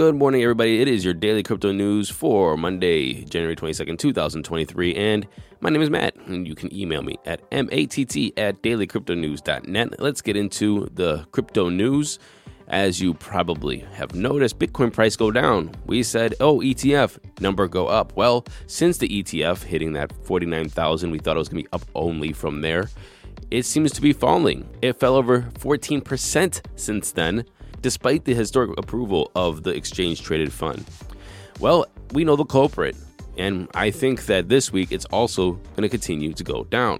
Good morning, everybody. It is your daily crypto news for Monday, January 22nd, 2023. And my name is Matt, and you can email me at matt at dailycryptonews.net. Let's get into the crypto news. As you probably have noticed, Bitcoin price go down. We said, oh, ETF number go up. Well, since the ETF hitting that 49,000, we thought it was going to be up only from there. It seems to be falling. It fell over 14% since then despite the historic approval of the exchange traded fund. Well, we know the culprit, and I think that this week it's also going to continue to go down.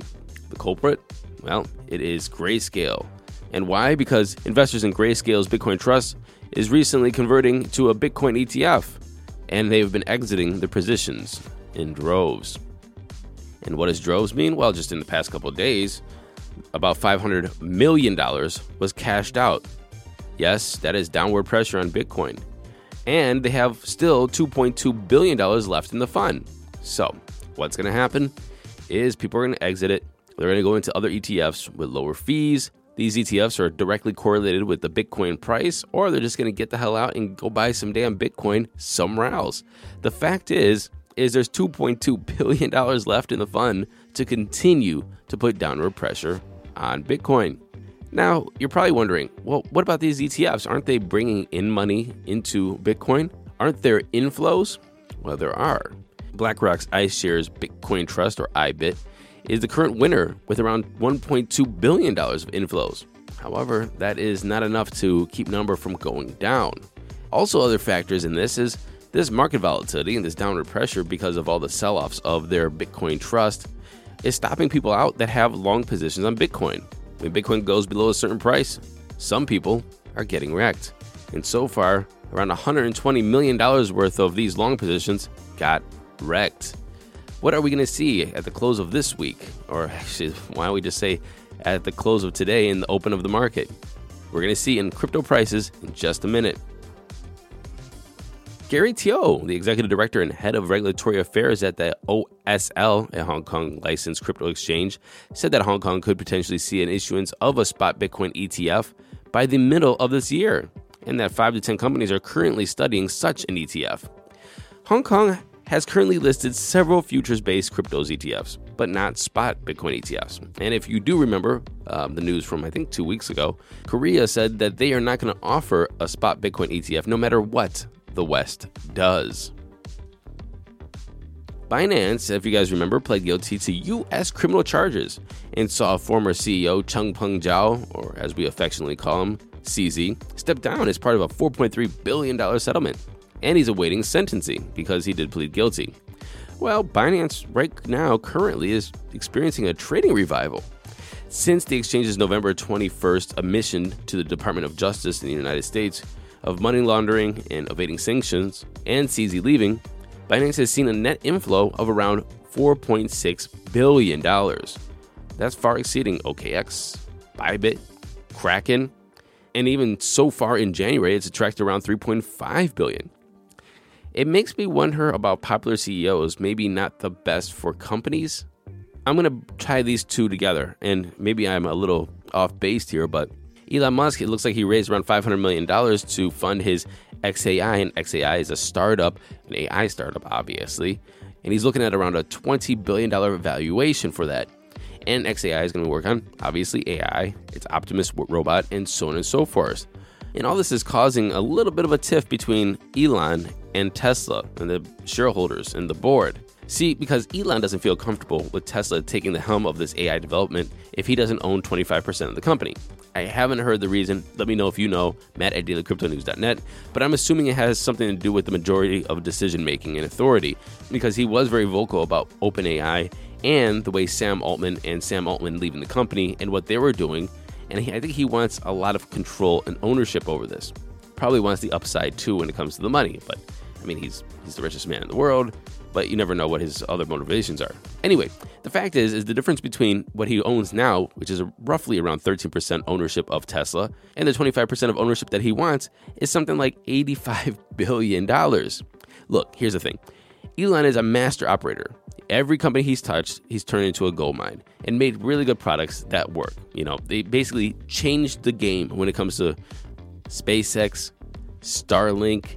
The culprit? Well, it is Grayscale. And why? Because investors in Grayscale's Bitcoin Trust is recently converting to a Bitcoin ETF, and they've been exiting their positions in droves. And what does droves mean? Well, just in the past couple days, about $500 million was cashed out Yes, that is downward pressure on Bitcoin. And they have still $2.2 billion left in the fund. So, what's going to happen is people are going to exit it. They're going to go into other ETFs with lower fees. These ETFs are directly correlated with the Bitcoin price, or they're just going to get the hell out and go buy some damn Bitcoin somewhere else. The fact is, is there's 2.2 billion dollars left in the fund to continue to put downward pressure on Bitcoin. Now, you're probably wondering, well, what about these ETFs? Aren't they bringing in money into Bitcoin? Aren't there inflows? Well, there are. BlackRock's iShares Bitcoin Trust, or IBIT, is the current winner with around $1.2 billion of inflows. However, that is not enough to keep number from going down. Also, other factors in this is this market volatility and this downward pressure because of all the sell offs of their Bitcoin trust is stopping people out that have long positions on Bitcoin. When Bitcoin goes below a certain price, some people are getting wrecked. And so far, around $120 million worth of these long positions got wrecked. What are we going to see at the close of this week? Or actually, why don't we just say at the close of today in the open of the market? We're going to see in crypto prices in just a minute. Gary Tiu, the executive director and head of regulatory affairs at the OSL, a Hong Kong licensed crypto exchange, said that Hong Kong could potentially see an issuance of a spot Bitcoin ETF by the middle of this year, and that 5 to 10 companies are currently studying such an ETF. Hong Kong has currently listed several futures based cryptos ETFs, but not spot Bitcoin ETFs. And if you do remember um, the news from, I think, two weeks ago, Korea said that they are not going to offer a spot Bitcoin ETF no matter what the West does. Binance, if you guys remember, pled guilty to U.S. criminal charges and saw former CEO Changpeng Zhao, or as we affectionately call him, CZ, step down as part of a $4.3 billion settlement. And he's awaiting sentencing because he did plead guilty. Well, Binance right now currently is experiencing a trading revival. Since the exchange's November 21st admission to the Department of Justice in the United States, of money laundering and evading sanctions, and CZ leaving, Binance has seen a net inflow of around $4.6 billion. That's far exceeding OKX, Bybit, Kraken, and even so far in January, it's attracted around 3.5 billion. It makes me wonder about popular CEOs, maybe not the best for companies. I'm to tie these two together, and maybe I'm a little off base here, but Elon Musk, it looks like he raised around $500 million to fund his XAI, and XAI is a startup, an AI startup, obviously. And he's looking at around a $20 billion valuation for that. And XAI is going to work on, obviously, AI, its Optimus robot, and so on and so forth. And all this is causing a little bit of a tiff between Elon and Tesla and the shareholders and the board. See, because Elon doesn't feel comfortable with Tesla taking the helm of this AI development if he doesn't own 25% of the company. I haven't heard the reason. Let me know if you know, Matt at dailycryptonews.net. But I'm assuming it has something to do with the majority of decision making and authority because he was very vocal about OpenAI and the way Sam Altman and Sam Altman leaving the company and what they were doing. And I think he wants a lot of control and ownership over this. Probably wants the upside too when it comes to the money. But I mean, he's he's the richest man in the world but you never know what his other motivations are. Anyway, the fact is, is the difference between what he owns now, which is roughly around 13% ownership of Tesla, and the 25% of ownership that he wants, is something like $85 billion. Look, here's the thing Elon is a master operator. Every company he's touched, he's turned into a gold mine and made really good products that work. You know, they basically changed the game when it comes to SpaceX, Starlink,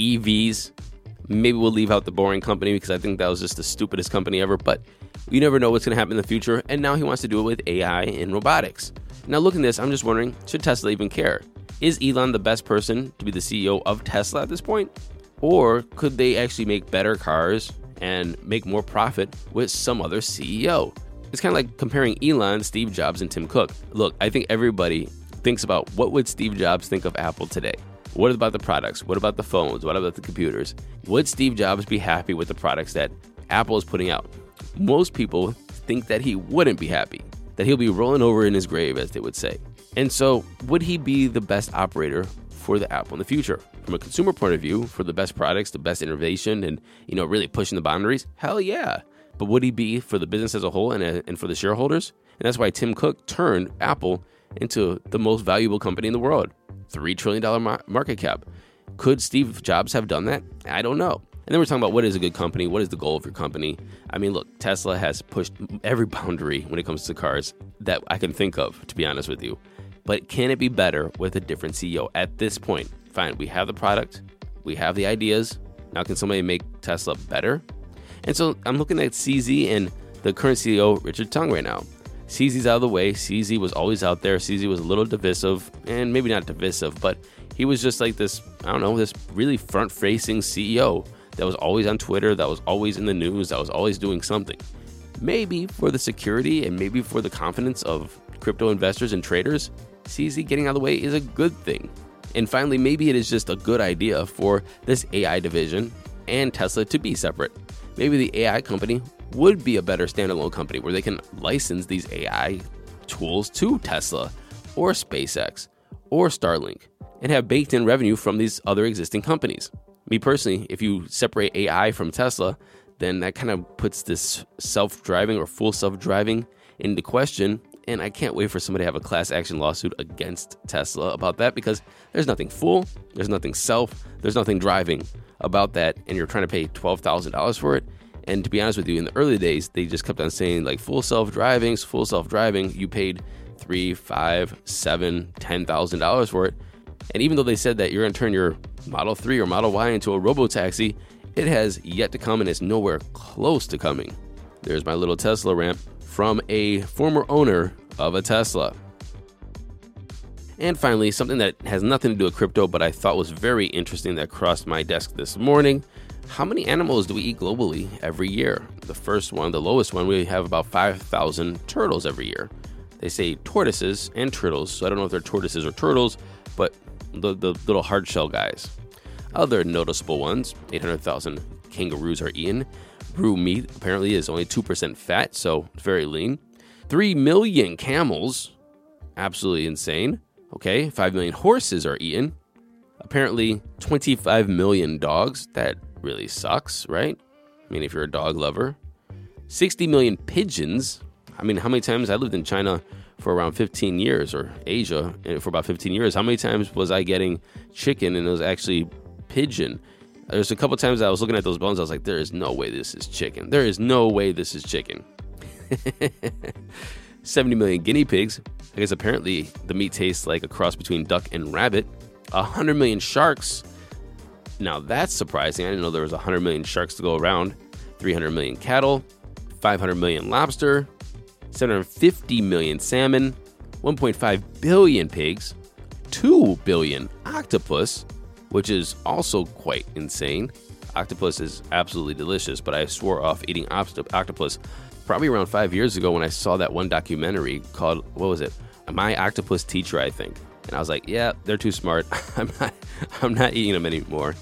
EVs. Maybe we'll leave out the boring company because I think that was just the stupidest company ever, but you never know what's going to happen in the future. And now he wants to do it with AI and robotics. Now, looking at this, I'm just wondering should Tesla even care? Is Elon the best person to be the CEO of Tesla at this point? Or could they actually make better cars and make more profit with some other CEO? It's kind of like comparing Elon, Steve Jobs, and Tim Cook. Look, I think everybody thinks about what would Steve Jobs think of Apple today? What about the products? What about the phones? What about the computers? Would Steve Jobs be happy with the products that Apple is putting out? Most people think that he wouldn't be happy, that he'll be rolling over in his grave, as they would say. And so, would he be the best operator for the Apple in the future? From a consumer point of view, for the best products, the best innovation, and you know, really pushing the boundaries? Hell yeah. But would he be for the business as a whole and, and for the shareholders? And that's why Tim Cook turned Apple into the most valuable company in the world. $3 trillion market cap. Could Steve Jobs have done that? I don't know. And then we're talking about what is a good company? What is the goal of your company? I mean, look, Tesla has pushed every boundary when it comes to cars that I can think of, to be honest with you. But can it be better with a different CEO at this point? Fine, we have the product, we have the ideas. Now, can somebody make Tesla better? And so I'm looking at CZ and the current CEO, Richard Teng, right now. CZ's out of the way. CZ was always out there. CZ was a little divisive, and maybe not divisive, but he was just like this, I don't know, this really front facing CEO that was always on Twitter, that was always in the news, that was always doing something. Maybe for the security and maybe for the confidence of crypto investors and traders, CZ getting out of the way is a good thing. And finally, maybe it is just a good idea for this AI division and Tesla to be separate. Maybe the AI company would be a better standalone company where they can license these AI tools to Tesla or SpaceX or Starlink and have baked in revenue from these other existing companies. Me personally, if you separate AI from Tesla, then that kind of puts this self driving or full self driving into question. And I can't wait for somebody to have a class action lawsuit against Tesla about that because there's nothing full, there's nothing self, there's nothing driving about that. And you're trying to pay $12,000 for it And to be honest with you, in the early days, they just kept on saying like full self driving, full self driving. You paid three, five, seven, ten thousand dollars for it. And even though they said that you're going to turn your Model 3 or Model Y into a robo taxi, it has yet to come and it's nowhere close to coming. There's my little Tesla ramp from a former owner of a Tesla. And finally, something that has nothing to do with crypto, but I thought was very interesting that crossed my desk this morning. How many animals do we eat globally every year? The first one, the lowest one, we have about 5,000 turtles every year. They say tortoises and turtles, so I don't know if they're tortoises or turtles, but the, the little hard shell guys. Other noticeable ones 800,000 kangaroos are eaten. Brew meat apparently is only 2% fat, so it's very lean. 3 million camels, absolutely insane. Okay, 5 million horses are eaten. Apparently, 25 million dogs. That really sucks, right? I mean, if you're a dog lover. 60 million pigeons. I mean, how many times I lived in China for around 15 years or Asia eh, for about 15 years? How many times was I getting chicken and it was actually pigeon? There's a couple times I was looking at those bones. I was like, there is no way this is chicken. There is no way this is chicken. 70 million guinea pigs. I guess apparently the meat tastes like a cross between duck and rabbit. 100 million sharks. Now that's surprising. I didn't know there was 100 million sharks to go around. 300 million cattle, 500 million lobster, 750 million salmon, 1.5 billion pigs, 2 billion octopus, which is also quite insane. Octopus is absolutely delicious, but I swore off eating octopus probably around five years ago when I saw that one documentary called, what was it? My Octopus Teacher, I think. And I was like, yeah, they're too smart. I'm not, I'm not eating them anymore.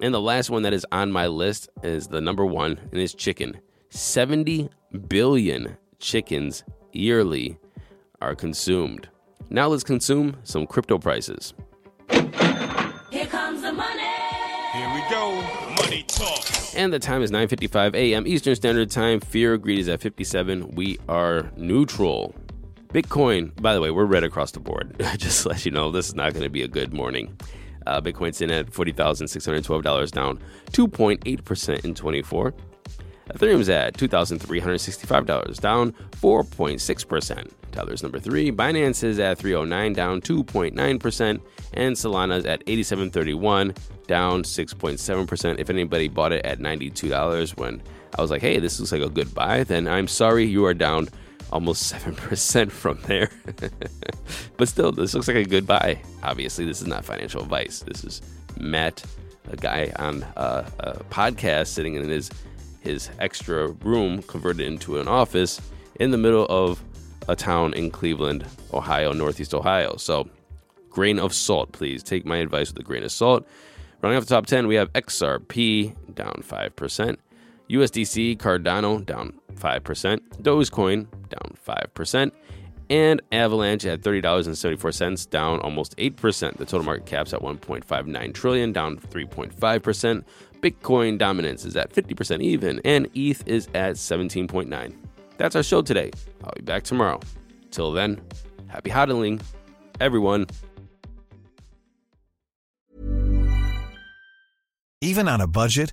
And the last one that is on my list is the number one, and it's chicken. 70 billion chickens yearly are consumed. Now let's consume some crypto prices. Here comes the money. Here we go. Money talk. And the time is 9:55 a.m. Eastern Standard Time. Fear of greed is at 57. We are neutral. Bitcoin, by the way, we're red across the board. Just to let you know, this is not going to be a good morning. Uh, Bitcoin's in at $40,612, down 2.8% in 24. Ethereum's at $2,365, down 4.6%. Tether's number three. Binance is at 309, down 2.9%. And Solana's at 87.31, down 6.7%. If anybody bought it at $92 when I was like, hey, this looks like a good buy, then I'm sorry you are down almost 7% from there. but still, this looks like a good buy. Obviously, this is not financial advice. This is Matt, a guy on a, a podcast sitting in his his extra room converted into an office in the middle of a town in Cleveland, Ohio, Northeast Ohio. So, grain of salt, please. Take my advice with a grain of salt. Running off the top 10, we have XRP down 5%, USDC Cardano down 5%, Dogecoin down 5%, and Avalanche at $30.74, down almost 8%. The total market cap's at 1.59 trillion, down 3.5%. Bitcoin dominance is at 50% even, and ETH is at 17.9. That's our show today. I'll be back tomorrow. Till then, happy hodling, everyone. Even on a budget,